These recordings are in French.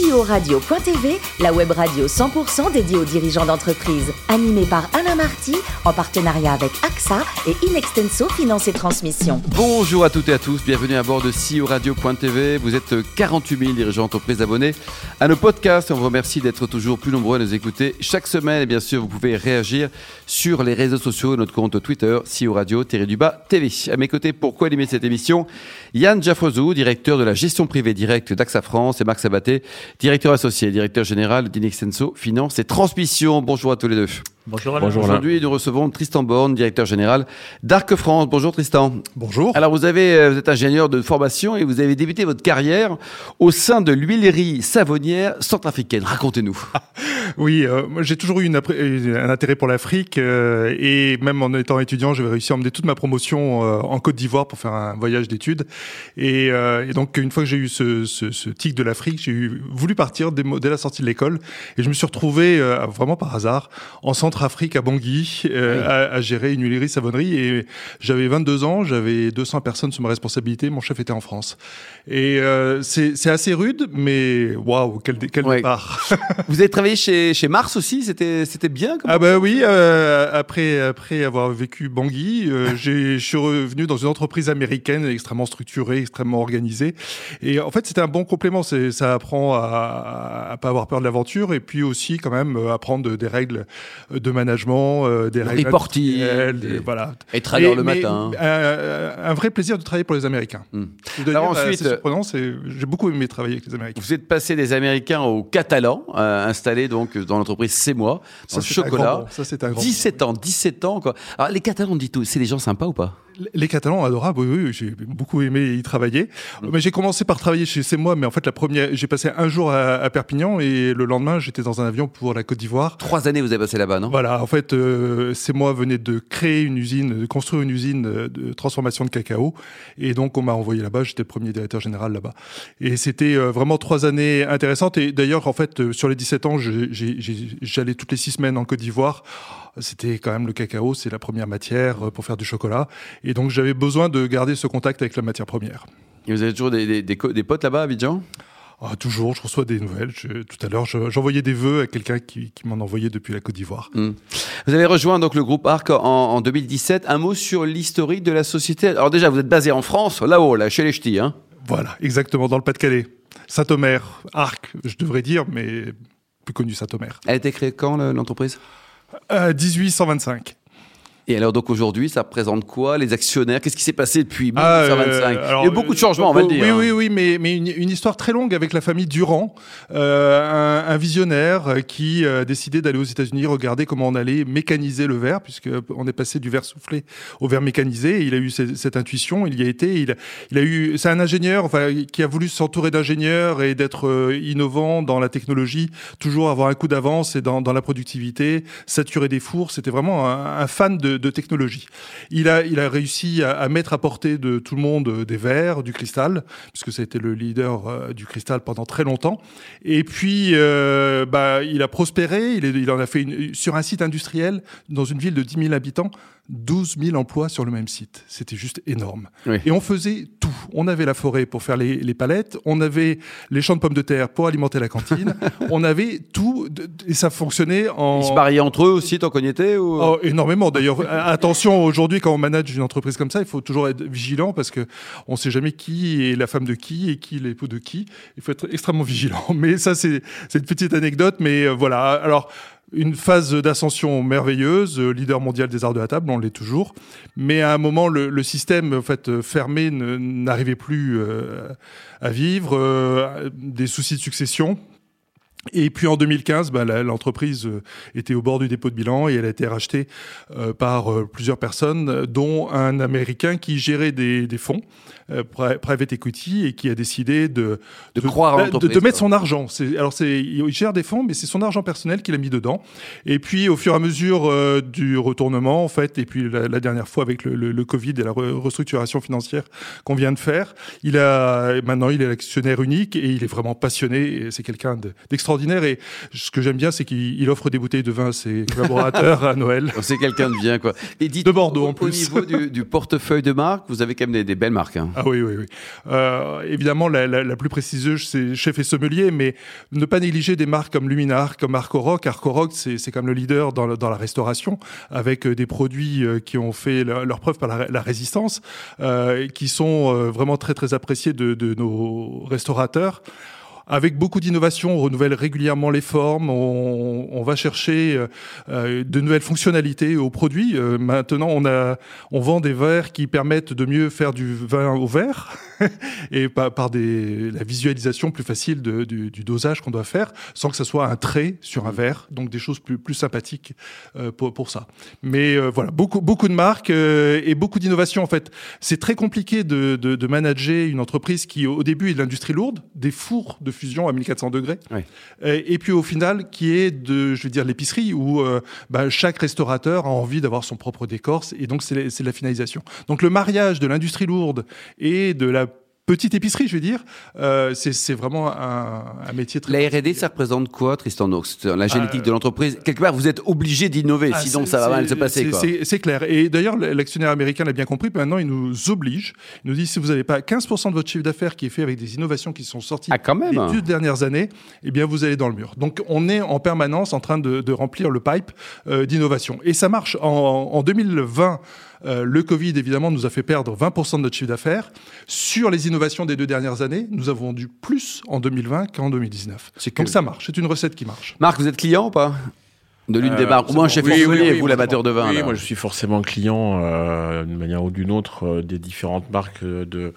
CEO-radio.tv, la web radio 100% dédiée aux dirigeants d'entreprise. Animée par Alain Marty, en partenariat avec AXA et Inextenso Finance et Transmission. Bonjour à toutes et à tous, bienvenue à bord de CEO Radio.tv. Vous êtes 48 000 dirigeants d'entreprise abonnés à nos podcasts. On vous remercie d'être toujours plus nombreux à nous écouter chaque semaine. Et bien sûr, vous pouvez réagir sur les réseaux sociaux, notre compte Twitter, CEO Radio-du-bas TV. À mes côtés, pour co-animer cette émission, Yann Jaffrezou, directeur de la gestion privée directe d'AXA France et Marc Sabaté, directeur associé, directeur général d'Inextenso Finance et Transmission. Bonjour à tous les deux. Bonjour Alain. Bonjour Aujourd'hui, nous recevons Tristan Borne, directeur général d'Arc France. Bonjour Tristan. Bonjour. Alors vous avez, euh, vous êtes ingénieur de formation et vous avez débuté votre carrière au sein de l'huilerie savonnière centrafricaine. Racontez-nous. oui, euh, j'ai toujours eu une, un intérêt pour l'Afrique euh, et même en étant étudiant, j'avais réussi à emmener toute ma promotion euh, en Côte d'Ivoire pour faire un voyage d'études. Et, euh, et, donc une fois que j'ai eu ce, ce, ce, tic de l'Afrique, j'ai voulu partir dès, dès, la sortie de l'école et je me suis retrouvé vraiment par hasard en centre Afrique à Bangui euh, oui. à, à, gérer une huilerie savonnerie et j'avais 22 ans, j'avais 200 personnes sous ma responsabilité, mon chef était en France. Et euh, c'est assez rude, mais waouh, quel, quel ouais. départ Vous avez travaillé chez, chez Mars aussi, c'était bien Ah bah oui, euh, après après avoir vécu Bangui, je suis revenu dans une entreprise américaine extrêmement structurée, extrêmement organisée. Et en fait, c'était un bon complément. Ça apprend à, à pas avoir peur de l'aventure et puis aussi quand même apprendre des règles de management, euh, des règles reporting, des... voilà. Et travailler le matin. Un vrai plaisir de travailler pour les Américains. Alors dire, ensuite, c'est surprenant, j'ai beaucoup aimé travailler avec les Américains. Vous êtes passé des Américains aux Catalans, euh, installé donc dans l'entreprise C'est moi, dans ça, le chocolat. Ça c'est un grand 17 ans, 17 ans quoi. Alors les Catalans, dites c'est des gens sympas ou pas? Les Catalans adorables, oui, oui j'ai beaucoup aimé y travailler. Mmh. Mais j'ai commencé par travailler chez C'est moi, mais en fait la première, j'ai passé un jour à, à, Perpignan et le lendemain j'étais dans un avion pour la Côte d'Ivoire. Trois années vous avez passé là-bas, non? Voilà, en fait euh, C'est moi venait de créer une usine, de construire une usine de transformation de cacao et donc on m'a envoyé là-bas. J'étais le premier directeur général là-bas et c'était euh, vraiment trois années intéressantes. Et d'ailleurs en fait euh, sur les 17 ans, j'allais toutes les six semaines en Côte d'Ivoire c'était quand même le cacao, c'est la première matière pour faire du chocolat. Et donc j'avais besoin de garder ce contact avec la matière première. Et vous avez toujours des, des, des, des potes là-bas à Abidjan? Ah, toujours, je reçois des nouvelles. Je, tout à l'heure, j'envoyais des vœux à quelqu'un qui, qui m'en envoyait depuis la Côte d'Ivoire. Mmh. Vous avez rejoint donc le groupe Arc en, en 2017. Un mot sur l'historique de la société. Alors déjà, vous êtes basé en France, là-haut, là, chez les Ch'tis. Hein voilà, exactement, dans le Pas-de-Calais. Saint-Omer, Arc, je devrais dire, mais plus connu Saint-Omer. Elle a été créée quand, l'entreprise? euh, 1825. Et alors donc aujourd'hui, ça représente quoi Les actionnaires? Qu'est-ce qui s'est passé depuis 1925 ah, euh, alors, Il y a eu beaucoup de changements, on va le dire. Oui, oui, oui, mais, mais une, une histoire très longue avec la famille Durand, euh, un, un, visionnaire qui a décidé d'aller aux États-Unis regarder comment on allait mécaniser le verre, puisque on est passé du verre soufflé au verre mécanisé. Et il a eu cette, cette intuition, il y a été. Il a, il a eu. C'est un ingénieur, enfin, qui a voulu s'entourer d'ingénieurs et d'être euh, innovant dans la technologie, toujours avoir un coup d'avance et dans, dans la productivité, saturer des fours. C'était vraiment un, un fan de de technologie. Il a, il a réussi à, mettre à portée de tout le monde des verres, du cristal, puisque ça a été le leader euh, du cristal pendant très longtemps. Et puis, euh, bah, il a prospéré, il, en a fait sur un site industriel dans une ville de 10 000 habitants. 12 000 emplois sur le même site. C'était juste énorme. Oui. Et on faisait tout. On avait la forêt pour faire les, les, palettes, on avait les champs de pommes de terre pour alimenter la cantine, on avait tout, et ça fonctionnait en... Ils se mariaient entre eux aussi, tant qu'on y était ou... oh, Énormément. D'ailleurs, attention, aujourd'hui, quand on manage une entreprise comme ça, il faut toujours être vigilant parce que on sait jamais qui est la femme de qui et qui est l'époux de qui. Il faut être extrêmement vigilant. Mais ça, c'est une petite anecdote. Mais euh, voilà. Alors, une phase d'ascension merveilleuse, leader mondial des arts de la table, on l'est toujours. Mais à un moment, le, le système en fait fermé n'arrivait plus euh, à vivre, euh, des soucis de succession. Et puis en 2015, bah, l'entreprise était au bord du dépôt de bilan et elle a été rachetée euh, par euh, plusieurs personnes, dont un Américain qui gérait des, des fonds, euh, private equity, et qui a décidé de, de, de croire en de, de, mettre son argent. Alors il gère des fonds, mais c'est son argent personnel qu'il a mis dedans. Et puis au fur et à mesure euh, du retournement, en fait, et puis la, la dernière fois avec le, le, le, Covid et la restructuration financière qu'on vient de faire, il a maintenant il est l'actionnaire unique et il est vraiment passionné. C'est quelqu'un d'extraordinaire extraordinaire. Et ce que j'aime bien, c'est qu'il offre des bouteilles de vin à ses collaborateurs à Noël. C'est quelqu'un de bien, quoi. Et dites, de Bordeaux, en plus. Au niveau du, portefeuille de marque, vous avez quand même des, belles marques. Hein. Ah oui, oui, oui. Euh, évidemment, la, la, plus prestigieuse, c'est Chef et Sommelier, mais ne pas négliger des marques comme Luminar, comme Arcoroc. Arcoroc, c'est comme le leader dans, dans, la restauration, avec des produits qui ont fait leur, preuve par la, la résistance, euh, qui sont vraiment très, très appréciés de, de nos restaurateurs avec beaucoup d'innovation, on renouvelle régulièrement les formes, on, va chercher euh, euh, de nouvelles fonctionnalités aux produits. Euh, maintenant, on, a, on vend des verres qui permettent de mieux faire du vin au verre et par, des, la visualisation plus facile du, dosage qu'on doit faire, sans que ce soit un trait sur un verre. Donc des choses plus, sympathiques pour, ça. Mais voilà, beaucoup, beaucoup de marques et beaucoup d'innovation en fait. C'est très compliqué de, de, de, manager une entreprise qui au début est de l'industrie lourde, des fours de fusion à 1400 degrés. Et, puis au final, qui est de, je veux dire, l'épicerie où euh, bah, chaque restaurateur a envie d'avoir son propre décor. Et donc c'est la finalisation. Donc le mariage de l'industrie lourde et de la petite épicerie, je veux dire. Euh, c'est vraiment un, un, métier très. La R&D, ça représente quoi, Tristan Nox? La génétique euh, de l'entreprise. Quelque part, vous êtes obligé d'innover, ah, sinon ça va mal se passer. C'est clair. Et d'ailleurs, l'actionnaire américain l'a bien compris. Maintenant, il nous oblige. Il nous dit si vous n'avez pas 15% de votre chiffre d'affaires qui est fait avec des innovations qui sont sorties ah, quand même. les deux dernières années, eh bien, vous allez dans le mur. Donc, on est en permanence en train de, de remplir le pipe euh, d'innovation. Et ça marche. En, en 2020. Euh, le Covid, évidemment, nous a fait perdre 20% de notre chiffre d'affaires. Sur les innovations des deux dernières années, nous avons vendu plus en 2020 qu'en 2019. Donc ça marche, c'est une recette qui marche. Marc, vous êtes client ou pas de l'une des euh, marques. Au moins, chef oui, oui, vous, l'amateur de vin. Oui, moi, je suis forcément client, euh, d'une manière ou d'une autre, des différentes marques de,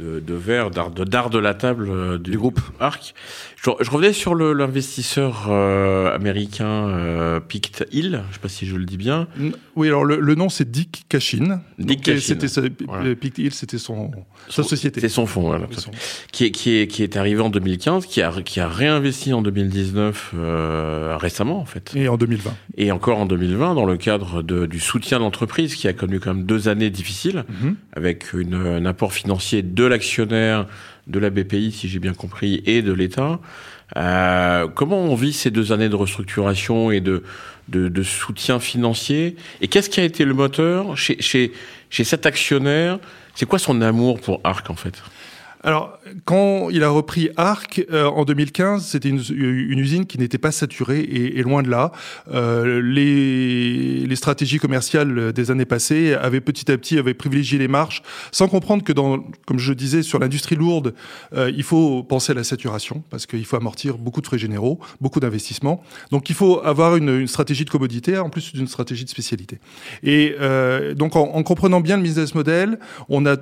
de, de verre, d'art de, de la table euh, du, groupe Arc. Je, je revenais sur l'investisseur euh, américain euh, Pict Hill, je sais pas si je le dis bien. Oui, alors le, le nom c'est Dick Cashin. Dick Cashin. C'était voilà. Pict Hill, c'était son, sa société. C'est son fonds, voilà. Son... Qui, est, qui, est, qui est arrivé en 2015, qui a, qui a réinvesti en 2019 euh, récemment en fait. Et en 2020. Et encore en 2020 dans le cadre de, du soutien de l'entreprise qui a connu quand même deux années difficiles mm -hmm. avec une, un apport financier de l'actionnaire, de la BPI, si j'ai bien compris, et de l'État. Euh, comment on vit ces deux années de restructuration et de, de, de soutien financier? Et qu'est-ce qui a été le moteur chez, chez, chez cet actionnaire? C'est quoi son amour pour Arc, en fait? Alors, quand il a repris Arc euh, en 2015, c'était une, une, usine qui n'était pas saturée et, et, loin de là. Euh, les, les, stratégies commerciales des années passées avaient petit à petit avaient privilégié les marches, sans comprendre que, dans, comme je disais, sur l'industrie lourde, euh, il faut penser à la saturation parce qu'il faut amortir beaucoup de frais généraux, beaucoup d'investissements. Donc, il faut avoir une, une, stratégie de commodité en plus d'une stratégie de spécialité. Et euh, donc, en, en comprenant bien le business model, on a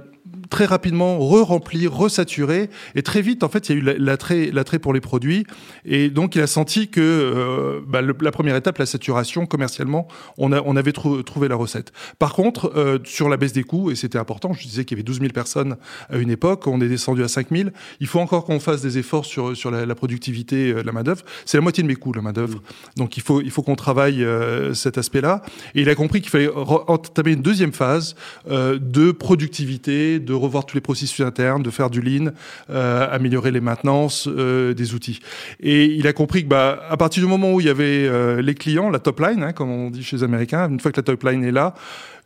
très rapidement re-rempli, resaturé, et très vite, en fait, il y a eu l'attrait, l'attrait pour les produits, et donc il a senti que euh, bah, le, la première étape, la saturation, commercialement, on, a, on avait trou, trouvé la recette. Par contre, euh, sur la baisse des coûts, et c'était important, je disais qu'il y avait 12 000 personnes à une époque, on est descendu à 5 000, il faut encore qu'on fasse des efforts sur, sur la, la productivité euh, de la main-d'œuvre. C'est la moitié de mes coûts, la main-d'œuvre. Donc il faut, il faut qu'on travaille euh, cet aspect-là. Et il a compris qu'il fallait entamer une deuxième phase de productivité, de revoir tous les processus internes, de faire du lean, euh, améliorer les maintenances euh, des outils. Et il a compris que bah, à partir du moment où il y avait euh, les clients, la top line, hein, comme on dit chez les Américains, une fois que la top line est là,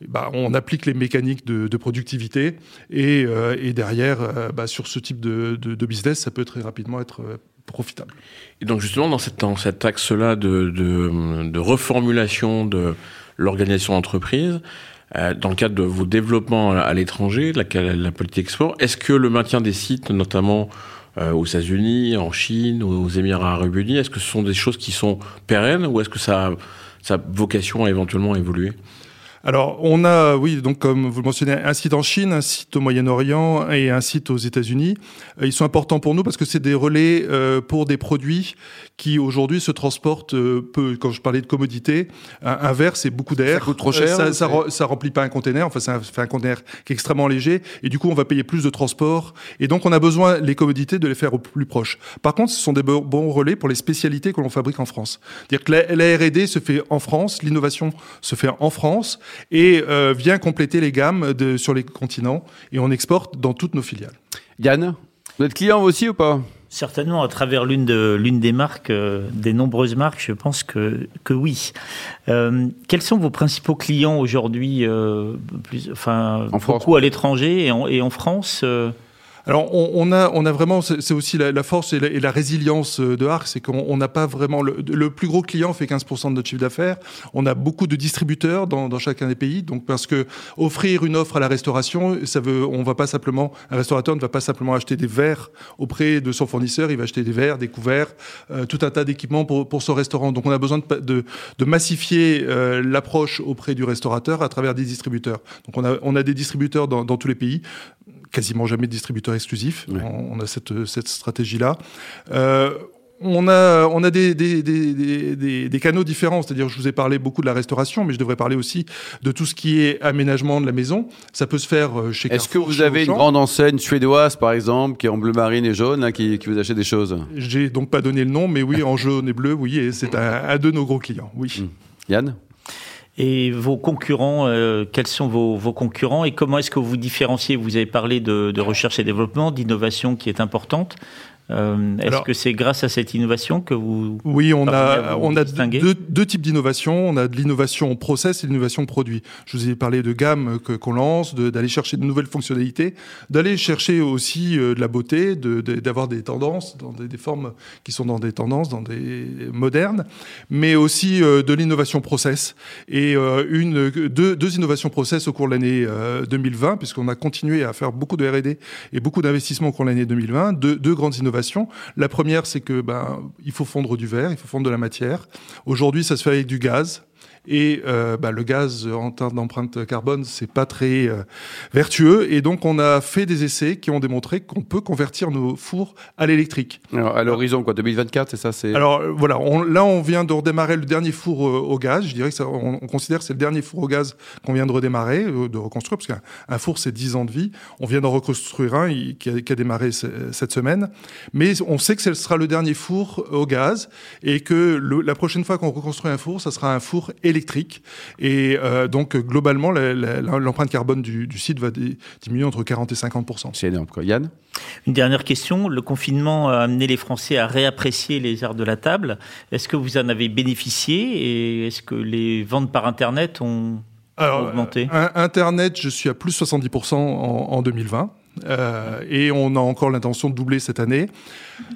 bah, on applique les mécaniques de, productivité et, et derrière, bah, sur ce type de, de, business, ça peut très rapidement être profitable. Et donc justement, dans, cette, dans cet axe-là de, de, reformulation de l'organisation d'entreprise, dans le cadre de vos développements à l'étranger, la, la, politique export, est-ce que le maintien des sites, notamment euh, aux États-Unis, en Chine, aux Émirats arabes unis, est-ce que ce sont des choses qui sont pérennes ou est-ce que ça a, ça a éventuellement évoluer? Alors, on a, oui, donc comme vous le mentionnez, un site en Chine, un site au Moyen-Orient et un site aux États-Unis. Euh, ils sont importants pour nous parce que c'est des relais euh, pour des produits qui aujourd'hui se transportent euh, peu. Quand je parlais de commodité, un, un verre, c'est beaucoup d'air. Ça coûte trop cher. ça, ça, ça, remplit pas un container. Enfin, ça fait un container qui est extrêmement léger. Et du coup, on va payer plus de transport. Et donc, on a besoin les commodités de les faire au plus proche. Par contre, ce sont des bons relais pour les spécialités que l'on fabrique en France. C'est-à-dire que la, la R&D se fait en France, l'innovation se fait en France et euh, vient compléter les gammes de, sur les continents et on exporte dans toutes nos filiales. Yann, vous êtes client aussi ou pas? Certainement, à travers l'une de, l'une des marques, euh, des nombreuses marques, je pense que, que oui. Euh, quels sont vos principaux clients aujourd'hui, euh, plus, enfin, En France. beaucoup à l'étranger et en, et en France euh, Alors, on, a, on a vraiment, c'est aussi la, force et la, résilience euh, de Arc, c'est qu'on on n'a pas vraiment le, plus gros client fait 15% de notre chiffre d'affaires. On a beaucoup de distributeurs dans, chacun des pays, donc parce que offrir une offre à la restauration, ça veut, on va pas simplement, un restaurateur ne va pas simplement acheter des verres auprès de son fournisseur, il va acheter des verres, des couverts, euh, tout un tas d'équipements pour, pour son restaurant. Donc, on a besoin de, de, massifier euh, l'approche auprès du restaurateur à travers des distributeurs. Donc, on a, on a des distributeurs dans, dans tous les pays quasiment jamais de exclusif. On, on a cette, cette stratégie-là. Euh, on a, on a des, des, des, des- canaux différents, c'est-à-dire je vous ai parlé beaucoup de la restauration, mais je devrais parler aussi de tout ce qui est aménagement de la maison. Ça peut se faire euh, chez Est-ce que vous avez une grande enseigne suédoise, par exemple, qui est en bleu marine et jaune, qui, qui vous achète des choses? J'ai donc pas donné le nom, mais oui, en jaune et bleu, oui, et c'est un, un de nos gros clients, oui. Mm. Yann? Et vos concurrents, euh, quels sont vos, vos concurrents et comment est-ce que vous vous différenciez? Vous avez parlé de, de recherche et développement, d'innovation qui est importante. Euh, est-ce que c'est grâce à cette innovation que vous... Oui, on a, on a deux, deux types d'innovation. On a de l'innovation process et l'innovation produit. Je vous ai parlé de gamme que- qu'on lance, d'aller chercher de nouvelles fonctionnalités, d'aller chercher aussi euh, de la beauté, de- de- d'avoir des tendances, dans des, des formes qui sont dans des tendances, dans des modernes, mais aussi euh, de l'innovation process. Et une, deux, deux innovations process au cours de l'année euh, 2020, puisqu'on a continué à faire beaucoup de R&D et beaucoup d'investissements au cours de l'année 2020. Deux, deux grandes innovations. La première, c'est que ben, il faut fondre du verre, il faut fondre de la matière. Aujourd'hui, ça se fait avec du gaz. Et euh, bah, le gaz, en termes d'empreinte carbone, c'est pas très euh, vertueux. Et donc, on a fait des essais qui ont démontré qu'on peut convertir nos fours à l'électrique. Alors, À l'horizon, quoi, 2024, c'est ça c'est... Alors euh, voilà, on, là on vient de redémarrer le dernier four euh, au gaz. Je dirais que ça, on, on considère que c'est le dernier four au gaz qu'on vient de redémarrer, de reconstruire, parce qu'un un four c'est 10 ans de vie. On vient d'en reconstruire un il- qui, a, qui a démarré ce- cette semaine, mais on sait que ce sera le dernier four au gaz et que le- la prochaine fois qu'on reconstruit un four, ça sera un four électrique. Et euh, donc globalement, l'empreinte carbone du, du site va diminuer entre 40 et 50 C'est énorme, quoi. Yann? Une dernière question. Le confinement a amené les Français à réapprécier les arts de la table. Est-ce que vous en avez bénéficié et est-ce que les ventes par Internet ont Alors, augmenté? euh, Internet, je suis à plus 70% en, en 2020. Euh, et on a encore l'intention de doubler cette année.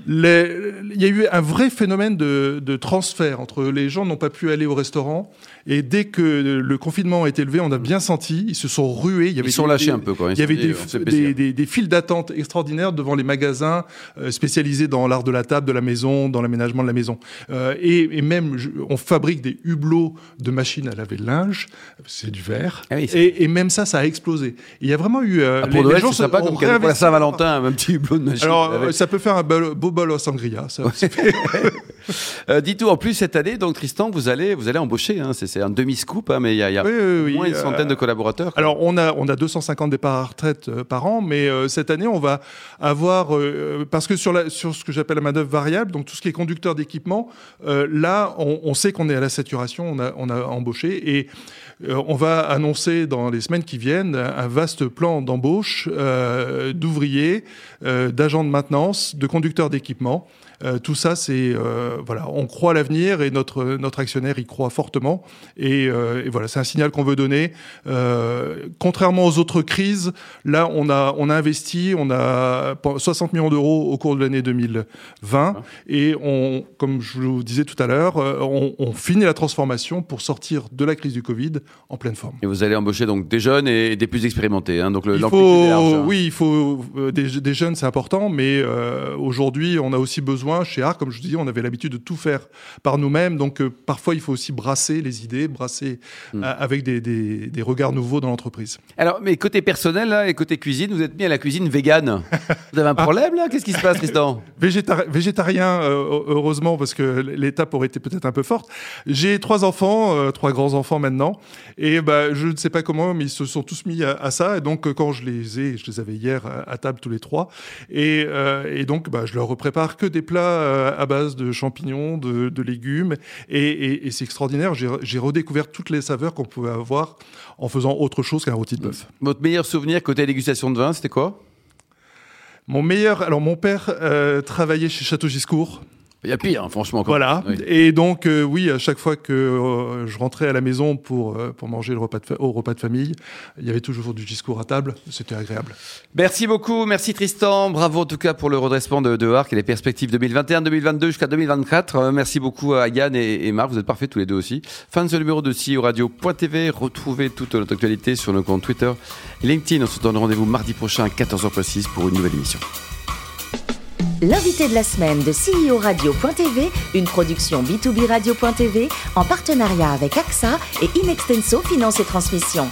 Les- Il y a eu un vrai phénomène de, de transfert entre les gens n'ont pas pu aller au restaurant et dès que le confinement a été levé, on a bien senti, ils se sont rués. Il y avait Ils sont des- lâchés un peu, quoi. il y avait des, dit, des, plaisir. des- des files d'attente extraordinaires devant les magasins euh, spécialisés dans l'art de la table, de la maison, dans l'aménagement de la maison. Euh, et, et même, on fabrique des hublots de machines à laver le linge, c'est du verre. Ah oui, et, et même ça, ça a explosé. Il y a vraiment eu... euh, Ah, les- Pour les Noël, gens c'est sympa comme pour la. Saint-Valentin, un petit hublot de machine. Alors, Avec- euh, ça peut faire un bol au sangria. Ça. Euh, Dites-tout, en plus, cette année, donc Tristan, vous allez, vous allez embaucher. Hein, c'est un demi-scoop, hein, mais il y a, y a Oui, oui, oui, au moins une euh, centaine de collaborateurs. quoi. Alors, on a, on a 250 départs à la retraite euh, par an, mais cette année, on va avoir, parce que sur, la, sur ce que j'appelle la main-d'œuvre variable, donc tout ce qui est conducteur d'équipement, là, on, on sait qu'on est à la saturation, on a, on a embauché, et on va annoncer dans les semaines qui viennent un vaste plan d'embauche euh, d'ouvriers, euh, d'agents de maintenance, de conducteurs d'équipement. Euh, tout ça, c'est euh, voilà, on croit à l'avenir et notre notre actionnaire y croit fortement. Et, euh, et voilà, c'est un signal qu'on veut donner. Euh, contrairement aux autres crises, là, on a on a investi, on a 60 millions d'euros au cours de l'année 2020, et on, comme je vous disais tout à l'heure, euh, on, on finit la transformation pour sortir de la crise du Covid en pleine forme. Et vous allez embaucher donc des jeunes et des plus expérimentés. Hein, donc le Il l'amplitude faut, est large, hein. oui, il faut euh, des, des jeunes, c'est important, mais euh, aujourd'hui, on a aussi besoin chez Arc, comme je vous dis, on avait l'habitude de tout faire par nous-mêmes, donc euh, parfois il faut aussi brasser les idées, brasser Hmm. avec des, des- des regards nouveaux dans l'entreprise. Alors, mais côté personnel là, et côté cuisine, vous êtes mis à la cuisine végane. Vous avez un problème là? Qu'est-ce qui se passe, Tristan? Végétar- végétarien, heureusement, parce que l'étape aurait été peut-être un peu forte. J'ai trois enfants, trois grands enfants maintenant, et bah, je ne sais pas comment, mais ils se sont tous mis à, à ça. Et donc, quand je les ai, je les avais hier à, à table tous les trois, et, euh, et donc, bah, je leur prépare que des plats euh, à base de champignons, de, de légumes, et, et- et c'est extraordinaire. J'ai j'ai redécouvert toutes les saveurs qu'on pouvait avoir en faisant autre chose qu'un rôti de bœuf. Votre meilleur souvenir côté dégustation de vin, c'était quoi? Mon meilleur, alors mon père euh, travaillait chez Château Giscourt. Il y a pire, hein, franchement. Voilà. Oui. Et donc, euh, oui, à chaque fois que euh, je rentrais à la maison pour, euh, pour manger le repas de au repas de famille, il y avait toujours du discours à table. C'était agréable. Merci beaucoup, merci Tristan. Bravo en tout cas pour le redressement de, de Arc et les perspectives 2021-2022 jusqu'à 2024. Euh, merci beaucoup à Yann et, et Marc, vous êtes parfaits tous les deux aussi. Fin de ce numéro de CEO Radio.tv. Retrouvez toute notre actualité sur nos comptes Twitter et LinkedIn. On se donne rendez-vous mardi prochain à 14h précise pour une nouvelle émission. L'invité de la semaine de CEO Radio.tv, une production B2B Radio.tv en partenariat avec AXA et Inextenso Finance et Transmission.